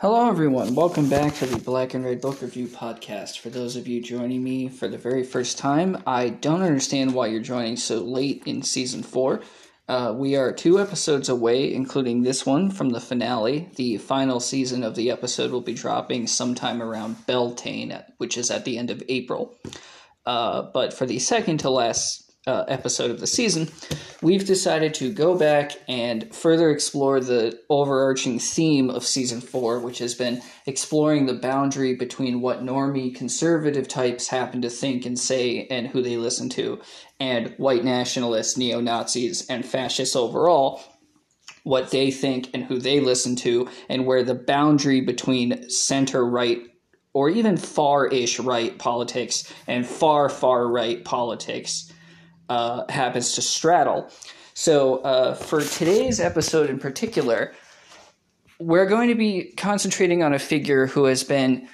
Hello, everyone. Welcome back to the Black and Red Book Review podcast. For those of you joining me for the very first time, I don't understand why you're joining so late in season four. Uh, we are two episodes away, including this one from the finale. The final season of the episode will be dropping sometime around Beltane, which is at the end of April. Uh, but for the second to last uh, episode of the season, we've decided to go back and further explore the overarching theme of season four, which has been exploring the boundary between what normie conservative types happen to think and say and who they listen to, and white nationalists, neo Nazis, and fascists overall. What they think and who they listen to, and where the boundary between center right or even far ish right politics and far, far right politics uh, happens to straddle. So, uh, for today's episode in particular, we're going to be concentrating on a figure who has been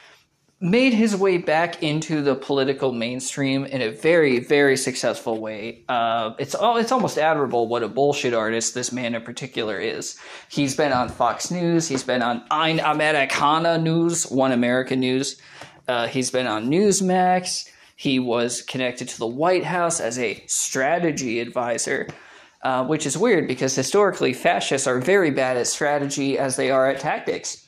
made his way back into the political mainstream in a very, very successful way. Uh, it's all, it's almost admirable what a bullshit artist this man in particular is. He's been on Fox News. He's been on Ein Amerikaner News, One American News. Uh, he's been on Newsmax. He was connected to the White House as a strategy advisor, uh, which is weird because historically fascists are very bad at strategy as they are at tactics.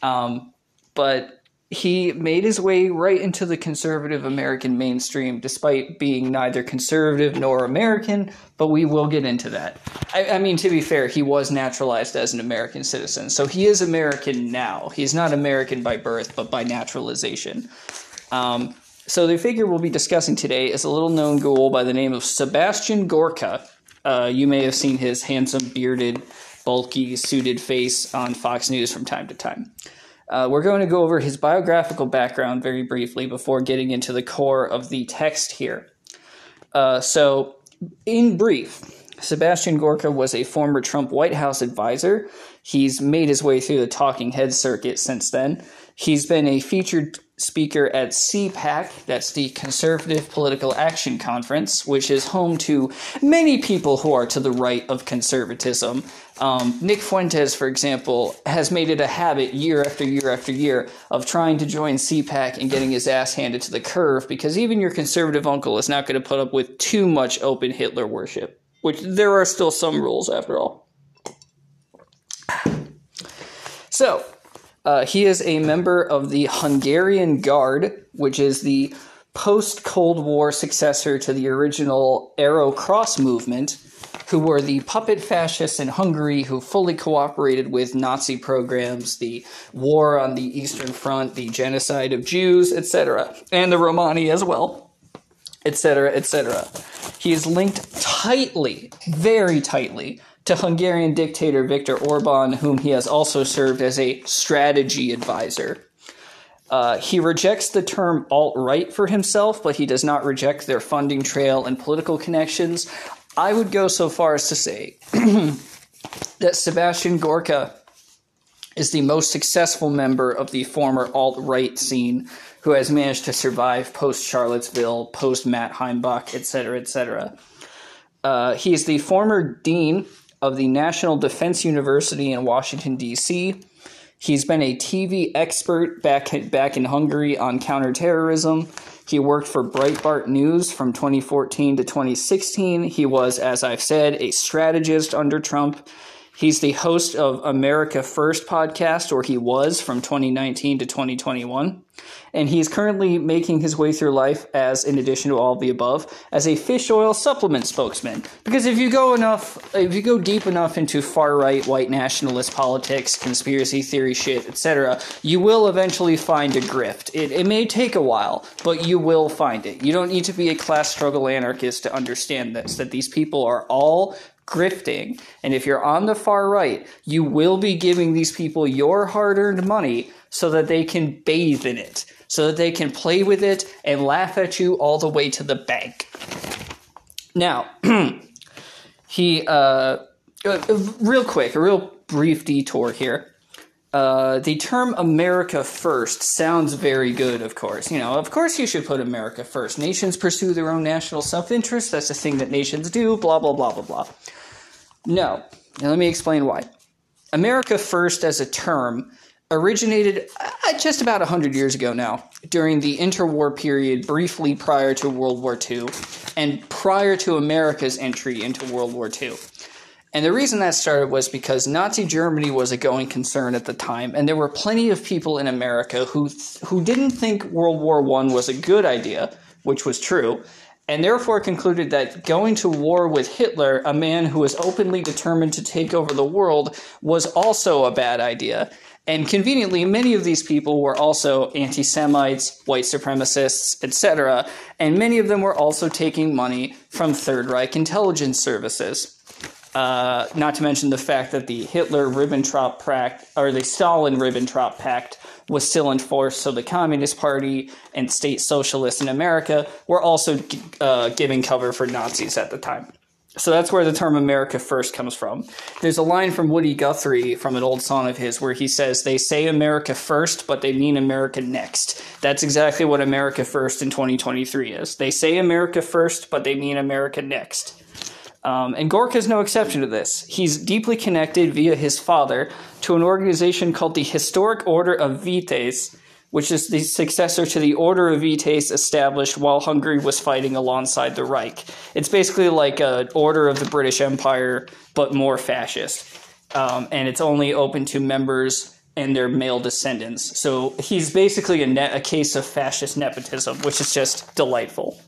Um, but he made his way right into the conservative American mainstream, despite being neither conservative nor American. But we will get into that. I, I, mean, to be fair, he was naturalized as an American citizen, so he is American now. He's not American by birth, but by naturalization. Um, so the figure we'll be discussing today is a little known ghoul by the name of Sebastian Gorka. Uh, you may have seen his handsome, bearded, bulky, suited face on Fox News from time to time. Uh, we're going to go over his biographical background very briefly before getting into the core of the text here. Uh, so, in brief, Sebastian Gorka was a former Trump White House advisor. He's made his way through the talking head circuit since then. He's been a featured speaker at CPAC, that's the Conservative Political Action Conference, which is home to many people who are to the right of conservatism. Um, Nick Fuentes, for example, has made it a habit year after year after year of trying to join CPAC and getting his ass handed to the curve because even your conservative uncle is not going to put up with too much open Hitler worship, which there are still some rules after all. So, uh, he is a member of the Hungarian Guard, which is the post Cold War successor to the original Arrow Cross movement, who were the puppet fascists in Hungary who fully cooperated with Nazi programs, the war on the Eastern Front, the genocide of Jews, etc., and the Romani as well, etc., etc. He is linked tightly, very tightly, to Hungarian dictator Viktor Orban, whom he has also served as a strategy advisor. Uh, he rejects the term alt right for himself, but he does not reject their funding trail and political connections. I would go so far as to say that Sebastian Gorka is the most successful member of the former alt right scene who has managed to survive post Charlottesville, post Matt Heimbach, etc., etc. Uh, he is the former dean of the National Defense University in Washington, D.C. He's been a TV expert back, back in Hungary on counterterrorism. He worked for Breitbart News from 2014 to 2016. He was, as I've said, a strategist under Trump. He's the host of America First podcast, or he was from 2019 to 2021. And he's currently making his way through life as, in addition to all the above, as a fish oil supplement spokesman. Because if you go enough, if you go deep enough into far right white nationalist politics, conspiracy theory shit, etc., you will eventually find a grift. It, it may take a while, but you will find it. You don't need to be a class struggle anarchist to understand this, that these people are all grifting. And if you're on the far right, you will be giving these people your hard earned money so that they can bathe in it, so that they can play with it and laugh at you all the way to the bank. Now, he, uh, uh, real quick, a real brief detour here. Uh, the term America first sounds very good, of course. You know, of course you should put America first. Nations pursue their own national self interest. That's a thing that nations do, blah, blah, blah, blah, blah. No. Now, let me explain why. America first as a term originated uh, just about 100 years ago now, during the interwar period briefly prior to World War II and prior to America's entry into World War II. And the reason that started was because Nazi Germany was a going concern at the time, and there were plenty of people in America who who didn't think World War One was a good idea, which was true, and therefore concluded that going to war with Hitler, a man who was openly determined to take over the world, was also a bad idea. And conveniently, many of these people were also anti Semites, white supremacists, etc., and many of them were also taking money from Third Reich intelligence services. Uh, not to mention the fact that the Hitler Ribbentrop Pact, or the Stalin Ribbentrop Pact, was still in force, so the Communist Party and state socialists in America were also uh, giving cover for Nazis at the time. So that's where the term America First comes from. There's a line from Woody Guthrie from an old song of his where he says, They say America first, but they mean America next. That's exactly what America First in 2023 is. They say America first, but they mean America next. Um, and Gorka is no exception to this. He's deeply connected via his father to an organization called the Historic Order of Vitéz, which is the successor to the Order of Vitéz established while Hungary was fighting alongside the Reich. It's basically like an order of the British Empire, but more fascist. Um, and it's only open to members and their male descendants. So he's basically a, ne- a case of fascist nepotism, which is just delightful.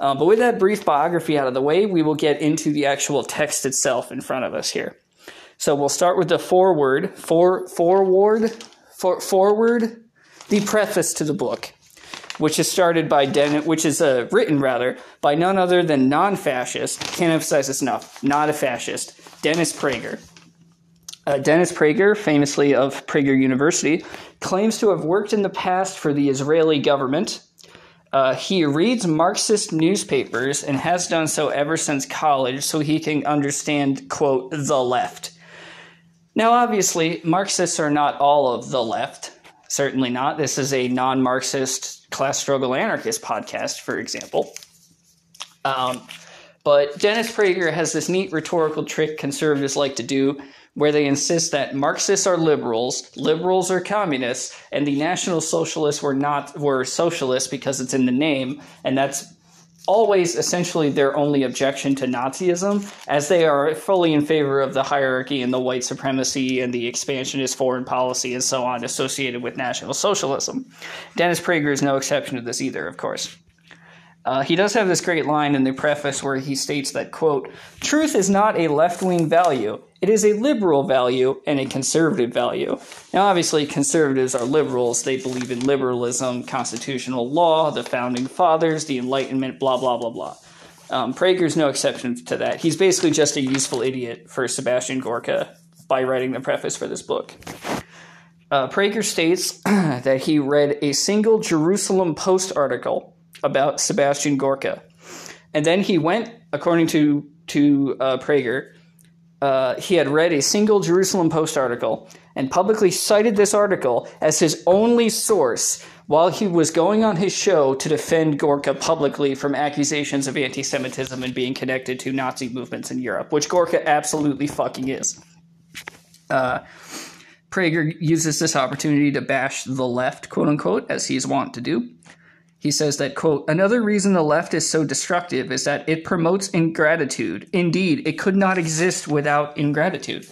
Um, but with that brief biography out of the way, we will get into the actual text itself in front of us here. So we'll start with the foreword, for, forward, for, forward, the preface to the book, which is started by Den, which is uh, written rather by none other than non-fascist. Can't emphasize this enough. Not a fascist. Dennis Prager. Uh, Dennis Prager, famously of Prager University, claims to have worked in the past for the Israeli government. Uh, he reads Marxist newspapers and has done so ever since college so he can understand, quote, the left. Now, obviously, Marxists are not all of the left. Certainly not. This is a non Marxist class struggle anarchist podcast, for example. Um, but Dennis Prager has this neat rhetorical trick conservatives like to do where they insist that Marxists are liberals, liberals are communists, and the National Socialists were not were socialists because it's in the name, and that's always essentially their only objection to Nazism, as they are fully in favor of the hierarchy and the white supremacy and the expansionist foreign policy and so on associated with National Socialism. Dennis Prager is no exception to this either, of course. Uh, he does have this great line in the preface where he states that, quote, truth is not a left wing value. It is a liberal value and a conservative value. Now, obviously, conservatives are liberals. They believe in liberalism, constitutional law, the founding fathers, the Enlightenment, blah, blah, blah, blah. Um, Prager's no exception to that. He's basically just a useful idiot for Sebastian Gorka by writing the preface for this book. Uh, Prager states that he read a single Jerusalem Post article about Sebastian Gorka. And then he went, according to, to uh, Prager, uh, he had read a single Jerusalem Post article and publicly cited this article as his only source while he was going on his show to defend Gorka publicly from accusations of anti Semitism and being connected to Nazi movements in Europe, which Gorka absolutely fucking is. Uh, Prager uses this opportunity to bash the left, quote unquote, as he's wont to do. He says that, quote, another reason the left is so destructive is that it promotes ingratitude. Indeed, it could not exist without ingratitude.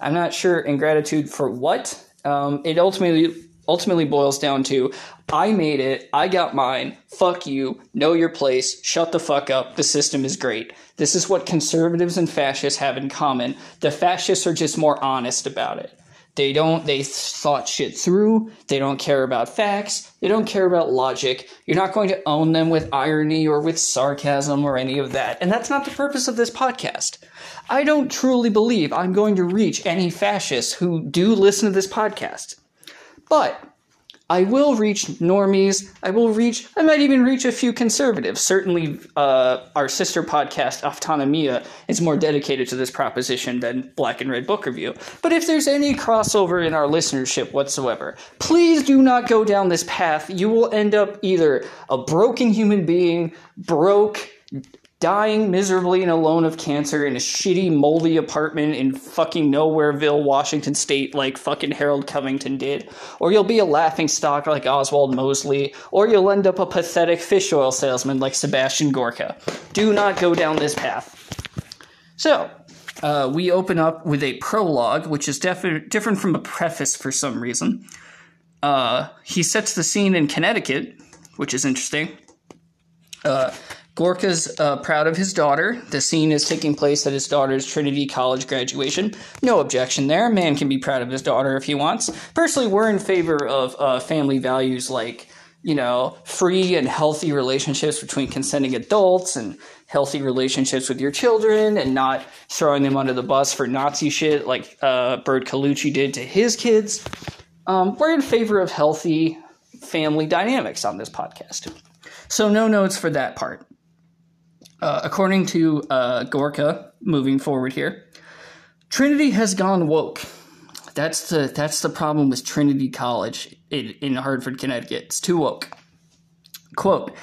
I'm not sure ingratitude for what. Um, it ultimately ultimately boils down to I made it, I got mine, fuck you, know your place, shut the fuck up, the system is great. This is what conservatives and fascists have in common. The fascists are just more honest about it. They don't, they thought shit through. They don't care about facts. They don't care about logic. You're not going to own them with irony or with sarcasm or any of that. And that's not the purpose of this podcast. I don't truly believe I'm going to reach any fascists who do listen to this podcast. But I will reach normies. I will reach, I might even reach a few conservatives. Certainly, uh, our sister podcast, Autonomia, is more dedicated to this proposition than Black and Red Book Review. But if there's any crossover in our listenership whatsoever, please do not go down this path. You will end up either a broken human being, broke, dying miserably and alone of cancer in a shitty, moldy apartment in fucking Nowhereville, Washington State, like fucking Harold Covington did. Or you'll be a laughing stock like Oswald Mosley. Or you'll end up a pathetic fish oil salesman like Sebastian Gorka. Do not go down this path. So, uh, we open up with a prologue, which is defi- different from a preface for some reason. Uh, he sets the scene in Connecticut, which is interesting. Uh, Gorka's uh, proud of his daughter. The scene is taking place at his daughter's Trinity College graduation. No objection there. A Man can be proud of his daughter if he wants. Personally, we're in favor of uh, family values like, you know, free and healthy relationships between consenting adults and healthy relationships with your children and not throwing them under the bus for Nazi shit like uh, Bert Colucci did to his kids. Um, we're in favor of healthy family dynamics on this podcast. So, no notes for that part. Uh, according to uh, Gorka, moving forward here, Trinity has gone woke. That's the that's the problem with Trinity College in, in Hartford, Connecticut. It's too woke. Quote: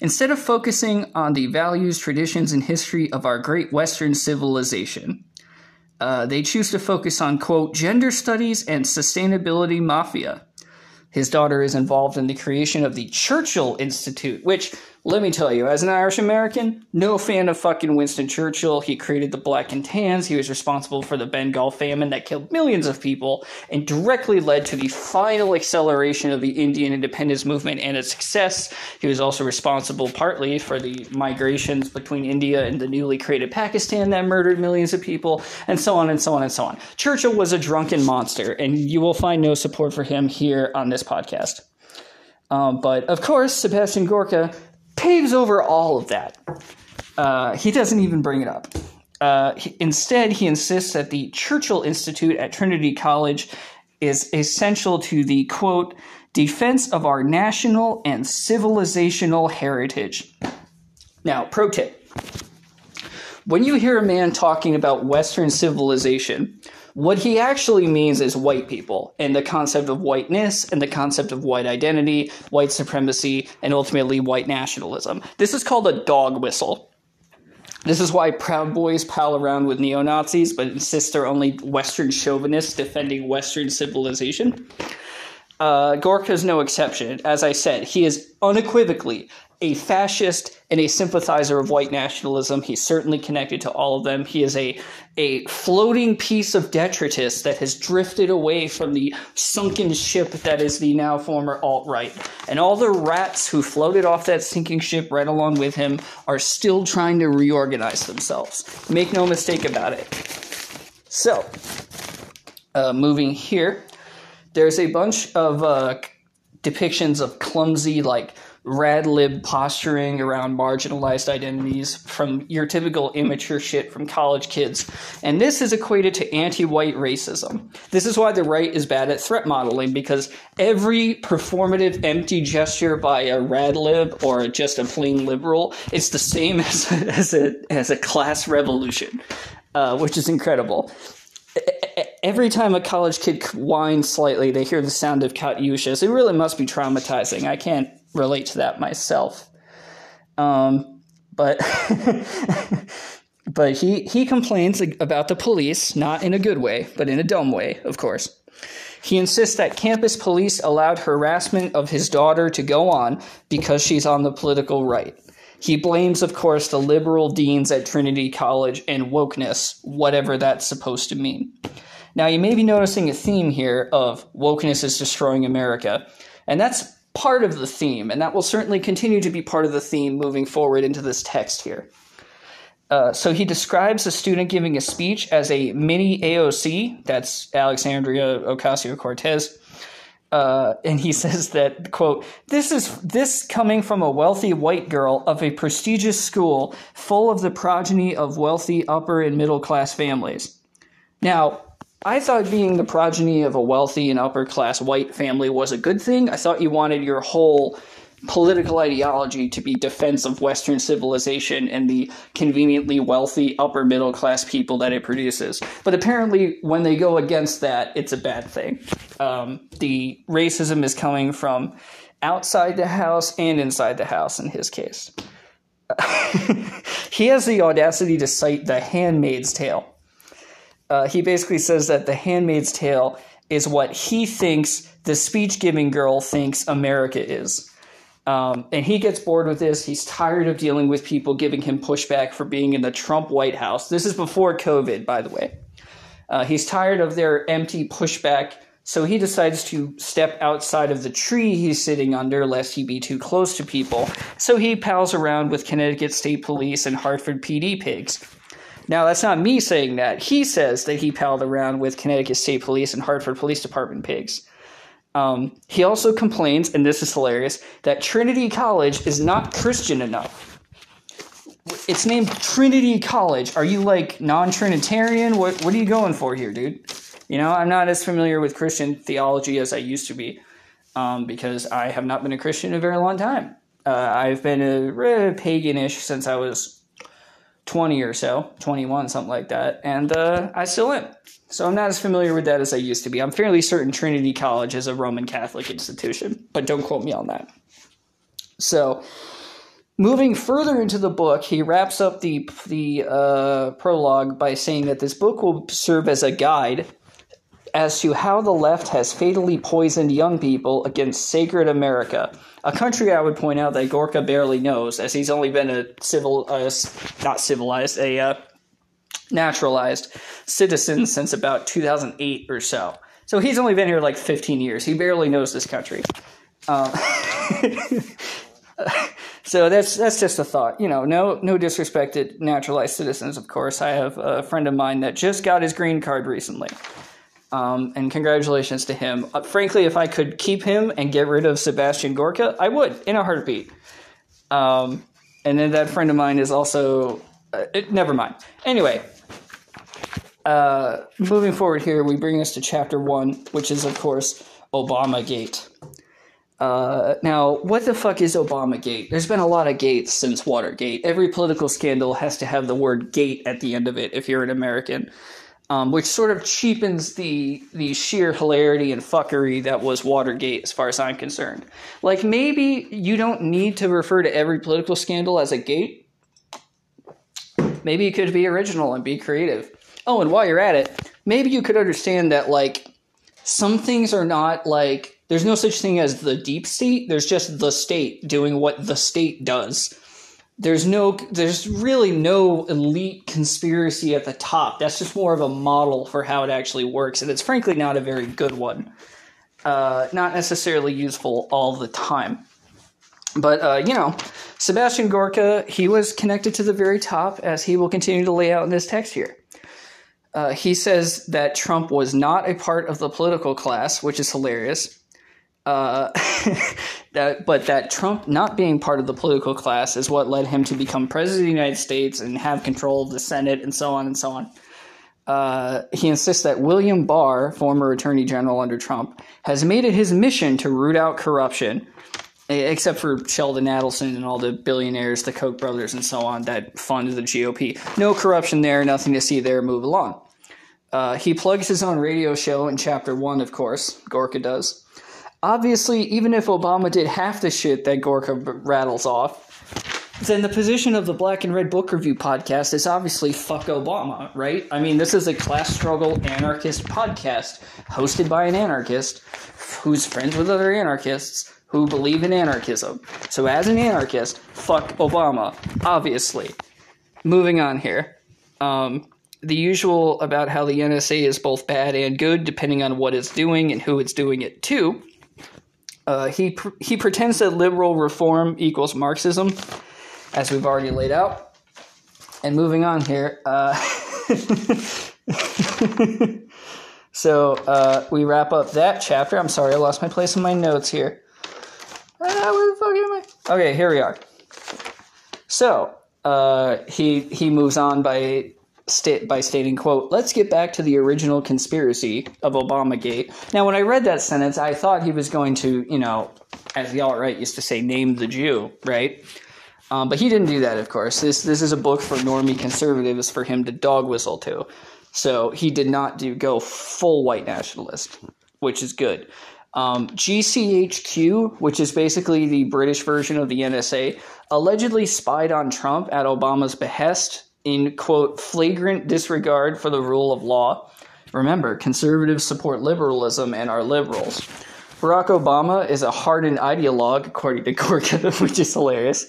Instead of focusing on the values, traditions, and history of our great Western civilization, uh, they choose to focus on quote gender studies and sustainability mafia. His daughter is involved in the creation of the Churchill Institute, which let me tell you, as an Irish American, no fan of fucking Winston Churchill. He created the Black and Tans. He was responsible for the Bengal famine that killed millions of people and directly led to the final acceleration of the Indian independence movement and its success. He was also responsible partly for the migrations between India and the newly created Pakistan that murdered millions of people, and so on and so on and so on. Churchill was a drunken monster, and you will find no support for him here on this podcast. Um, but of course, Sebastian Gorka paves over all of that. Uh, he doesn't even bring it up. Uh, he, instead, he insists that the Churchill Institute at Trinity College is essential to the quote defense of our national and civilizational heritage. Now, pro tip. When you hear a man talking about Western civilization, what he actually means is white people and the concept of whiteness and the concept of white identity, white supremacy, and ultimately white nationalism. This is called a dog whistle. This is why Proud Boys pal around with neo Nazis but insist they're only Western chauvinists defending Western civilization. Uh, Gorka is no exception. As I said, he is unequivocally a fascist and a sympathizer of white nationalism. He's certainly connected to all of them. He is a a floating piece of detritus that has drifted away from the sunken ship that is the now former alt right. And all the rats who floated off that sinking ship right along with him are still trying to reorganize themselves. Make no mistake about it. So, uh, moving here, there's a bunch of uh, depictions of clumsy, like rad lib posturing around marginalized identities from your typical immature shit from college kids. And this is equated to anti white racism. This is why the right is bad at threat modeling because every performative empty gesture by a rad lib or just a plain liberal is the same as, as, a, as a class revolution, uh, which is incredible every time a college kid whines slightly, they hear the sound of Katyushas. It really must be traumatizing. I can't relate to that myself. Um, but but he he complains about the police, not in a good way, but in a dumb way, of course. He insists that campus police allowed harassment of his daughter to go on because she's on the political right. He blames, of course, the liberal deans at Trinity College and wokeness, whatever that's supposed to mean. Now, you may be noticing a theme here of wokeness is destroying America, and that's part of the theme, and that will certainly continue to be part of the theme moving forward into this text here. Uh, so he describes a student giving a speech as a mini AOC, that's Alexandria Ocasio Cortez. Uh, and he says that quote this is this coming from a wealthy white girl of a prestigious school full of the progeny of wealthy upper and middle class families now I thought being the progeny of a wealthy and upper class white family was a good thing. I thought you wanted your whole political ideology to be defense of Western civilization and the conveniently wealthy upper middle class people that it produces. But apparently, when they go against that, it's a bad thing. Um, the racism is coming from outside the house and inside the house in his case. he has the audacity to cite The Handmaid's Tale. Uh, he basically says that The Handmaid's Tale is what he thinks the speech giving girl thinks America is. Um, and he gets bored with this. He's tired of dealing with people giving him pushback for being in the Trump White House. This is before COVID, by the way. Uh, he's tired of their empty pushback, so he decides to step outside of the tree he's sitting under lest he be too close to people. So he pals around with Connecticut State Police and Hartford PD pigs. Now, that's not me saying that. He says that he palled around with Connecticut State Police and Hartford Police Department pigs. Um, he also complains, and this is hilarious, that Trinity College is not Christian enough. It's named Trinity College. Are you like non Trinitarian? What, what are you going for here, dude? You know, I'm not as familiar with Christian theology as I used to be um, because I have not been a Christian in a very long time. Uh, I've been a, a paganish since I was 20 or so, 21, something like that, and uh, I still am. So I'm not as familiar with that as I used to be. I'm fairly certain Trinity College is a Roman Catholic institution, but don't quote me on that. So, moving further into the book, he wraps up the the uh, prologue by saying that this book will serve as a guide as to how the left has fatally poisoned young people against sacred America a country I would point out that Gorka barely knows, as he's only been a civil, uh, not civilized, a uh, naturalized citizen since about 2008 or so. So he's only been here like 15 years. He barely knows this country. Um, so that's that's just a thought. You know, no no disrespected naturalized citizens, of course. I have a friend of mine that just got his green card recently. Um, and congratulations to him. Uh, frankly, if I could keep him and get rid of Sebastian Gorka, I would in a heartbeat. Um, and then that friend of mine is also. Uh, it, never mind. Anyway, uh, moving forward here, we bring us to chapter one, which is, of course, Obama Gate. Uh, now, what the fuck is Obama Gate? There's been a lot of gates since Watergate. Every political scandal has to have the word gate at the end of it if you're an American um, which sort of cheapens the the sheer hilarity and fuckery that was Watergate, as far as I'm concerned. Like maybe you don't need to refer to every political scandal as a gate. Maybe you could be original and be creative. Oh, and while you're at it, maybe you could understand that like some things are not like there's no such thing as the deep state. There's just the state doing what the state does there's no there's really no elite conspiracy at the top. That's just more of a model for how it actually works and it's frankly not a very good one. Uh, not necessarily useful all the time. But uh, you know sebastian gorka he was connected to the very top as he will continue to lay out in this text here. Uh, he says that trump was not a part of the political class which is hilarious uh, that, but that Trump not being part of the political class is what led him to become president of the United States and have control of the Senate and so on and so on. Uh, he insists that William Barr, former Attorney General under Trump, has made it his mission to root out corruption, except for Sheldon Adelson and all the billionaires, the Koch brothers, and so on that fund the GOP. No corruption there, nothing to see there, move along. Uh, he plugs his own radio show in chapter one, of course, Gorka does obviously, even if Obama did half the shit that Gorka rattles off, then the position of the Black and Red Book Review podcast is obviously fuck Obama, right? I mean, this is a class struggle anarchist podcast hosted by an anarchist who's friends with other anarchists who believe in anarchism. So, as an anarchist, fuck Obama, obviously. Moving on here. Um, the usual about how the NSA is both bad and good depending on what it's doing and who it's doing it to. Uh, he pr- he pretends that liberal reform equals Marxism, as we've already laid out. And moving on here, uh, so uh, we wrap up that chapter. I'm sorry, I lost my place in my notes here. Ah, where the fuck am I? Okay, here we are. So uh, he he moves on by state by stating, quote, let's get back to the original conspiracy of Obamagate. Now, when I read that sentence, I thought he was going to, you know, as the alt-right used to say, name the Jew, right? Um, but he didn't do that, of course. This this is a book for normie conservatives for him to dog whistle to. So he did not do go full white nationalist, which is good. Um, GCHQ, which is basically the British version of the NSA, allegedly spied on Trump at Obama's behest in, quote, flagrant disregard for the rule of law. Remember, conservatives support liberalism and are liberals. Barack Obama is a hardened ideologue, according to Gorka, which is hilarious.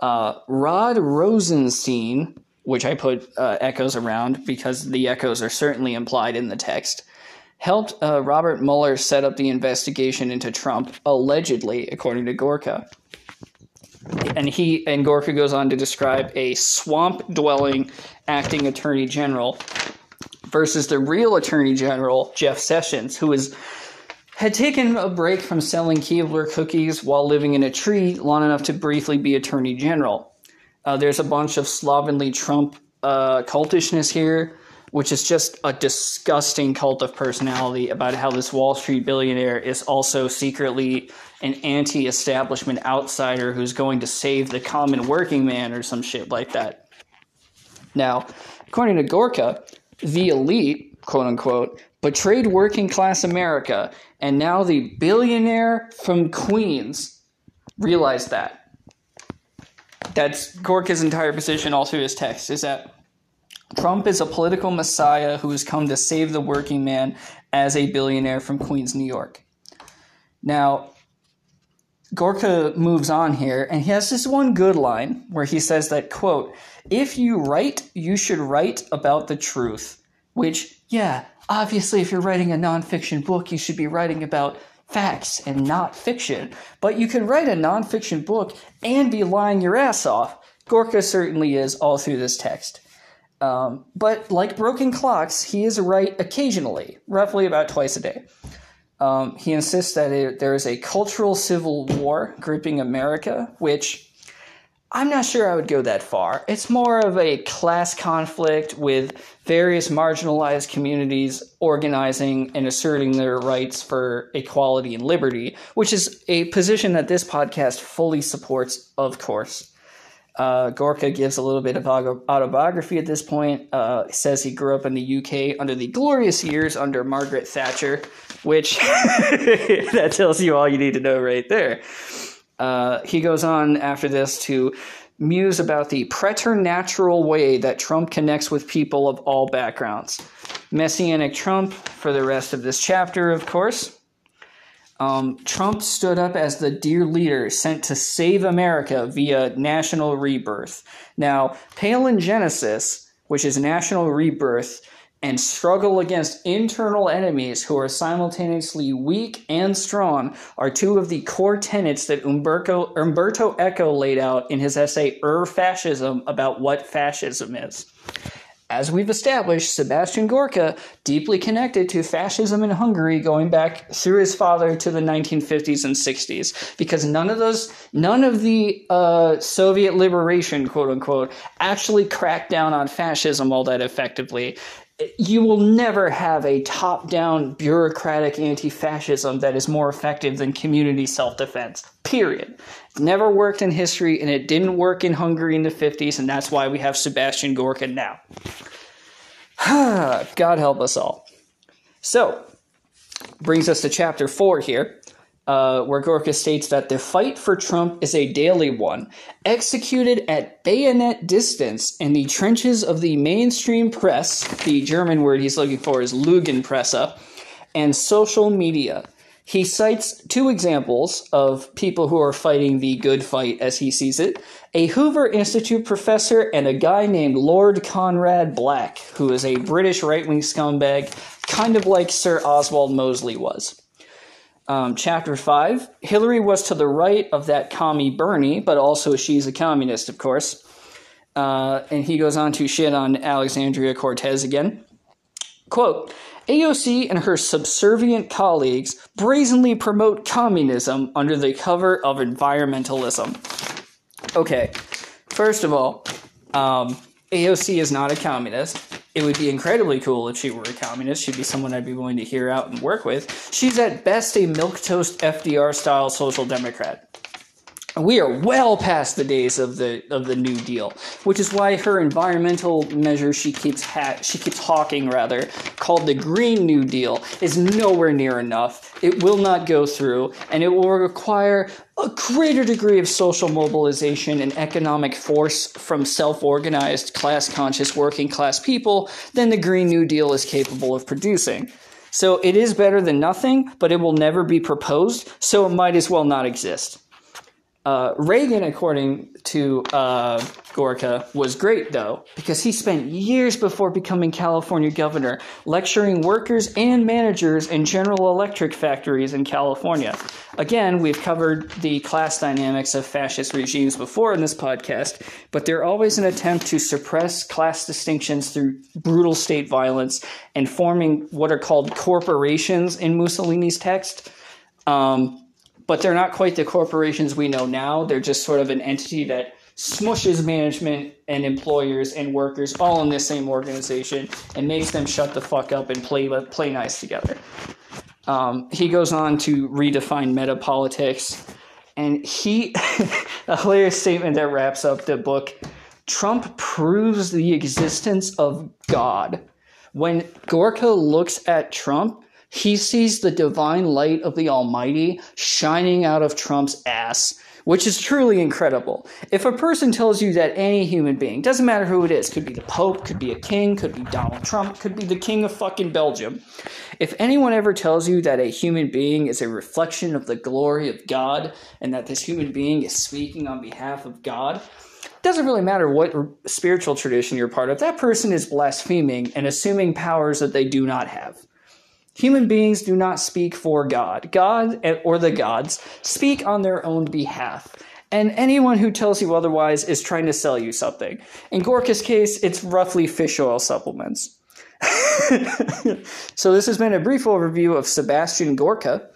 Uh, Rod Rosenstein, which I put uh, echoes around because the echoes are certainly implied in the text, helped uh, Robert Mueller set up the investigation into Trump, allegedly, according to Gorka and he and Gorka goes on to describe a swamp dwelling acting attorney general versus the real attorney general Jeff Sessions, who was had taken a break from selling Keebler cookies while living in a tree long enough to briefly be attorney general. Uh, there's a bunch of slovenly Trump uh, cultishness here, which is just a disgusting cult of personality about how this Wall Street billionaire is also secretly an anti establishment outsider who's going to save the common working man or some shit like that. Now, according to Gorka, the elite, quote unquote, betrayed working class America, and now the billionaire from Queens realized that. That's Gorka's entire position all through his text is that Trump is a political messiah who has come to save the working man as a billionaire from Queens, New York. Now, Gorka moves on here, and he has this one good line where he says that, quote, if you write, you should write about the truth. Which, yeah, obviously, if you're writing a nonfiction book, you should be writing about facts and not fiction. But you can write a nonfiction book and be lying your ass off. Gorka certainly is all through this text. Um, but like broken clocks, he is right occasionally, roughly about twice a day. Um, he insists that it, there is a cultural civil war gripping America, which I'm not sure I would go that far. It's more of a class conflict with various marginalized communities organizing and asserting their rights for equality and liberty, which is a position that this podcast fully supports, of course. Uh, Gorka gives a little bit of autobiography at this point. Uh, says he grew up in the UK under the glorious years under Margaret Thatcher, which that tells you all you need to know right there. Uh, he goes on after this to muse about the preternatural way that Trump connects with people of all backgrounds. Messianic Trump for the rest of this chapter, of course. Um, Trump stood up as the dear leader sent to save America via national rebirth. Now, Palingenesis, which is national rebirth, and struggle against internal enemies who are simultaneously weak and strong are two of the core tenets that Umberto, Umberto Eco laid out in his essay Ur Fascism about what fascism is. As we've established, Sebastian Gorka deeply connected to fascism in Hungary going back through his father to the 1950s and 60s because none of those none of the uh, Soviet liberation quote unquote actually cracked down on fascism all that effectively you will never have a top down bureaucratic anti fascism that is more effective than community self defense. Period. It's never worked in history, and it didn't work in Hungary in the 50s, and that's why we have Sebastian Gorka now. God help us all. So, brings us to chapter 4 here uh, where Gorka states that the fight for Trump is a daily one, executed at bayonet distance in the trenches of the mainstream press. The German word he's looking for is Lügenpresse, and social media. He cites two examples of people who are fighting the good fight as he sees it a Hoover Institute professor and a guy named Lord Conrad Black, who is a British right wing scumbag, kind of like Sir Oswald Mosley was um, chapter 5, Hillary was to the right of that commie Bernie, but also she's a communist, of course. Uh, and he goes on to shit on Alexandria Cortez again. Quote, AOC and her subservient colleagues brazenly promote communism under the cover of environmentalism. Okay, first of all, um, AOC is not a communist it would be incredibly cool if she were a communist. She'd be someone I'd be willing to hear out and work with. She's at best a milquetoast FDR style social democrat. we are well past the days of the of the New Deal, which is why her environmental measures she keeps ha- she keeps hawking rather called the Green New Deal is nowhere near enough. It will not go through, and it will require a greater degree of social mobilization and economic force from self-organized, class-conscious, working-class people than the Green New Deal is capable of producing. So it is better than nothing, but it will never be proposed, so it might as well not exist. Uh, Reagan, according to uh, Gorka, was great though, because he spent years before becoming California governor lecturing workers and managers in General Electric factories in California. Again, we've covered the class dynamics of fascist regimes before in this podcast, but they're always an attempt to suppress class distinctions through brutal state violence and forming what are called corporations in Mussolini's text. Um, but they're not quite the corporations we know now. They're just sort of an entity that smushes management and employers and workers all in the same organization and makes them shut the fuck up and play play nice together. Um, he goes on to redefine meta politics, and he a hilarious statement that wraps up the book. Trump proves the existence of God. When Gorka looks at Trump, he sees the divine light of the Almighty shining out of Trump's ass, which is truly incredible. If a person tells you that any human being, doesn't matter who it is, could be the Pope, could be a king, could be Donald Trump, could be the king of fucking Belgium, if anyone ever tells you that a human being is a reflection of the glory of God and that this human being is speaking on behalf of God, doesn't really matter what spiritual tradition you're part of, that person is blaspheming and assuming powers that they do not have. Human beings do not speak for God. God eh, or the gods speak on their own behalf. And anyone who tells you otherwise is trying to sell you something. In Gorka's case, it's roughly fish oil supplements. so, this has been a brief overview of Sebastian Gorka,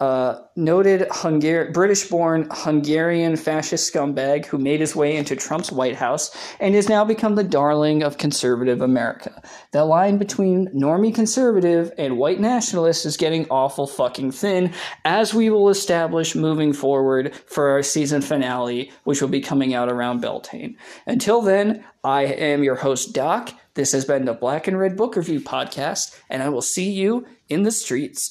uh, noted Hungar- British born Hungarian fascist scumbag who made his way into Trump's White House and has now become the darling of conservative America. The line between normie conservative and white nationalist is getting awful fucking thin, as we will establish moving forward for our season finale, which will be coming out around Beltane. Until then, I am your host, Doc. This has been the Black and Red Book Review Podcast, and I will see you in the streets.